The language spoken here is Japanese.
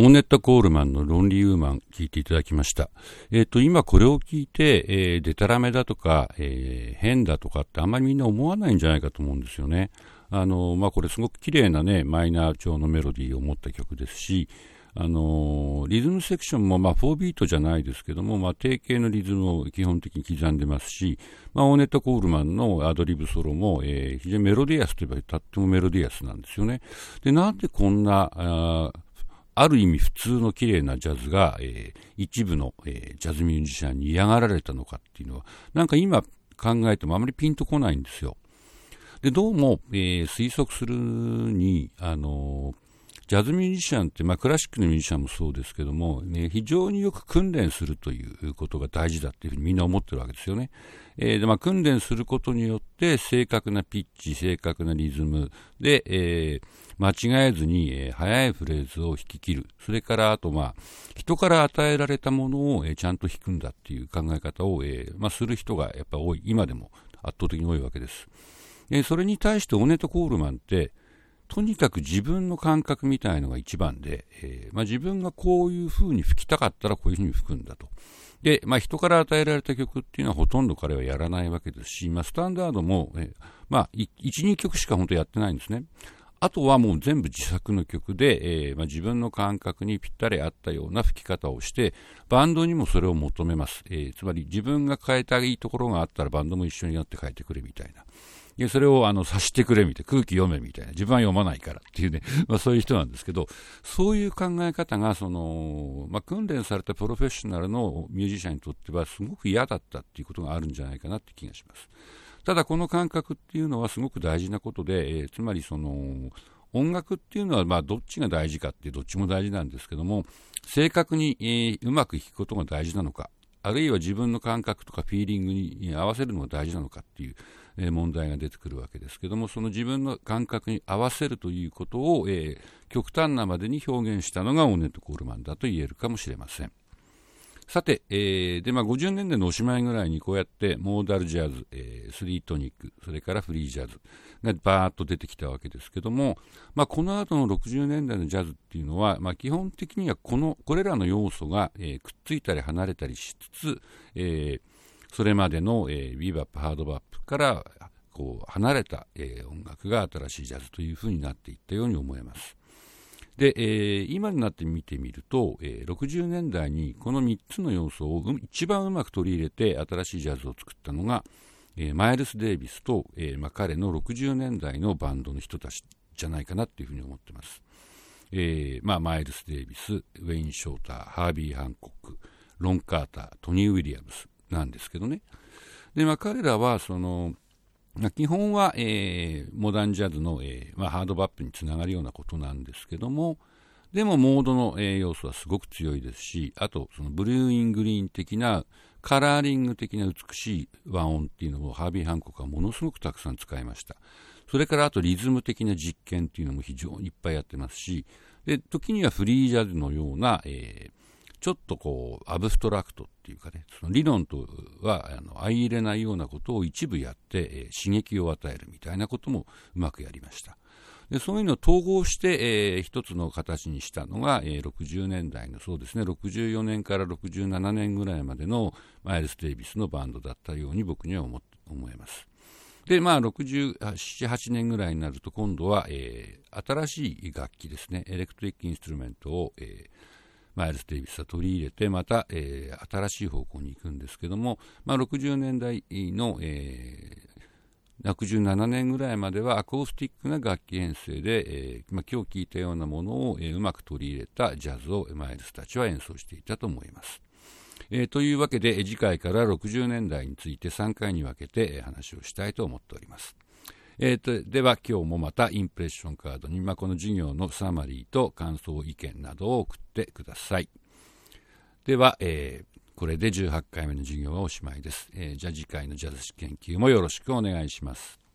オーネット・コールマンのロンリー・ウーマン聞いていただきました。えっ、ー、と、今これを聞いて、えー、デタラメだとか、えー、変だとかってあんまりみんな思わないんじゃないかと思うんですよね。あの、まあ、これすごく綺麗なね、マイナー調のメロディーを持った曲ですし、あのリズムセクションも、まあ、4ビートじゃないですけども、まあ、定型のリズムを基本的に刻んでますし、まあ、オーネット・コールマンのアドリブソロも、えー、非常にメロディアスといえばとってもメロディアスなんですよね。で、なんでこんな、あある意味普通の綺麗なジャズが、えー、一部の、えー、ジャズミュージシャンに嫌がられたのかっていうのは、なんか今考えてもあまりピンとこないんですよ。で、どうも、えー、推測するに、あのジャズミュージシャンって、まあ、クラシックのミュージシャンもそうですけども、ね、非常によく訓練するということが大事だっていうふうにみんな思ってるわけですよね。えーでまあ、訓練することによって正確なピッチ、正確なリズムで、えー、間違えずに、えー、速いフレーズを弾き切る。それから、あと、まあ、人から与えられたものを、えー、ちゃんと弾くんだっていう考え方を、えーまあ、する人がやっぱ多い、今でも圧倒的に多いわけです。えー、それに対してオネト・コールマンって、とにかく自分の感覚みたいのが一番で、えーまあ、自分がこういう風に吹きたかったらこういう風に吹くんだと。で、まあ、人から与えられた曲っていうのはほとんど彼はやらないわけですし、まあ、スタンダードも、えー、まあ、1、2曲しか本当やってないんですね。あとはもう全部自作の曲で、えーまあ、自分の感覚にぴったり合ったような吹き方をして、バンドにもそれを求めます。えー、つまり自分が変えたいところがあったらバンドも一緒になって変えてくれみたいな。で、それをあの、察してくれみたいな、空気読めみたいな、自分は読まないからっていうね、まあそういう人なんですけど、そういう考え方が、その、まあ訓練されたプロフェッショナルのミュージシャンにとってはすごく嫌だったっていうことがあるんじゃないかなって気がします。ただこの感覚っていうのはすごく大事なことで、えー、つまりその、音楽っていうのは、まあ、どっちが大事かってどっちも大事なんですけども、正確に、えー、うまく弾くことが大事なのか、あるいは自分の感覚とかフィーリングに合わせるのが大事なのかっていう、問題が出てくるわけですけどもその自分の感覚に合わせるということを、え、極端なまでに表現したのがオーネット・コールマンだと言えるかもしれません。さて、えー、で、まあ、50年代のおしまいぐらいにこうやってモーダルジャズ、えー、スリートニック、それからフリージャズがバーッと出てきたわけですけども、まあ、この後の60年代のジャズっていうのは、まあ、基本的にはこの、これらの要素が、えー、くっついたり離れたりしつつ、えー、それまでの、えー、ビーバップ、ハードバップからこう離れた、えー、音楽が新しいジャズというふうになっていったように思えます。で、えー、今になって見てみると、えー、60年代にこの3つの要素を一番うまく取り入れて新しいジャズを作ったのが、えー、マイルス・デイビスと、えーま、彼の60年代のバンドの人たちじゃないかなっていうふうに思ってます。えーまあ、マイルス・デイビス、ウェイン・ショーター、ハービー・ハンコック、ロン・カーター、トニー・ウィリアムスなんですけどね。で、まあ、彼らはそのま、基本は、えー、モダンジャズの、えーまあ、ハードバップにつながるようなことなんですけども、でもモードの、えー、要素はすごく強いですし、あとその Blue in Green 的なカラーリング的な美しい和音っていうのをハービー・ハンコックはものすごくたくさん使いました。それからあとリズム的な実験っていうのも非常にいっぱいやってますし、で時にはフリージャズのような、えー、ちょっとこう、アブストラクトっていうかね、その理論とはあの相入れないようなことを一部やって、えー、刺激を与えるみたいなこともうまくやりました。でそういうのを統合して、えー、一つの形にしたのが、えー、60年代のそうですね64年から67年ぐらいまでのマイルス・デイビスのバンドだったように僕には思思います。でまあ67、8年ぐらいになると今度は、えー、新しい楽器ですねエレクトリック・インストゥルメントを、えー、マイルス・デイビスは取り入れて、また、えー、新しい方向に行くんですけども、まあ、60年代の、えー、67年ぐらいまではアコースティックな楽器編成で、えーまあ、今日聞いたようなものを、えー、うまく取り入れたジャズをマイルスたちは演奏していたと思います。えー、というわけで次回から60年代について3回に分けて話をしたいと思っております。えーと、では今日もまたインプレッションカードに、まあ、この授業のサマリーと感想意見などを送ってください。では、えー、これで18回目の授業はおしまいです。えー、じゃあ次回のジャズ史研究もよろしくお願いします。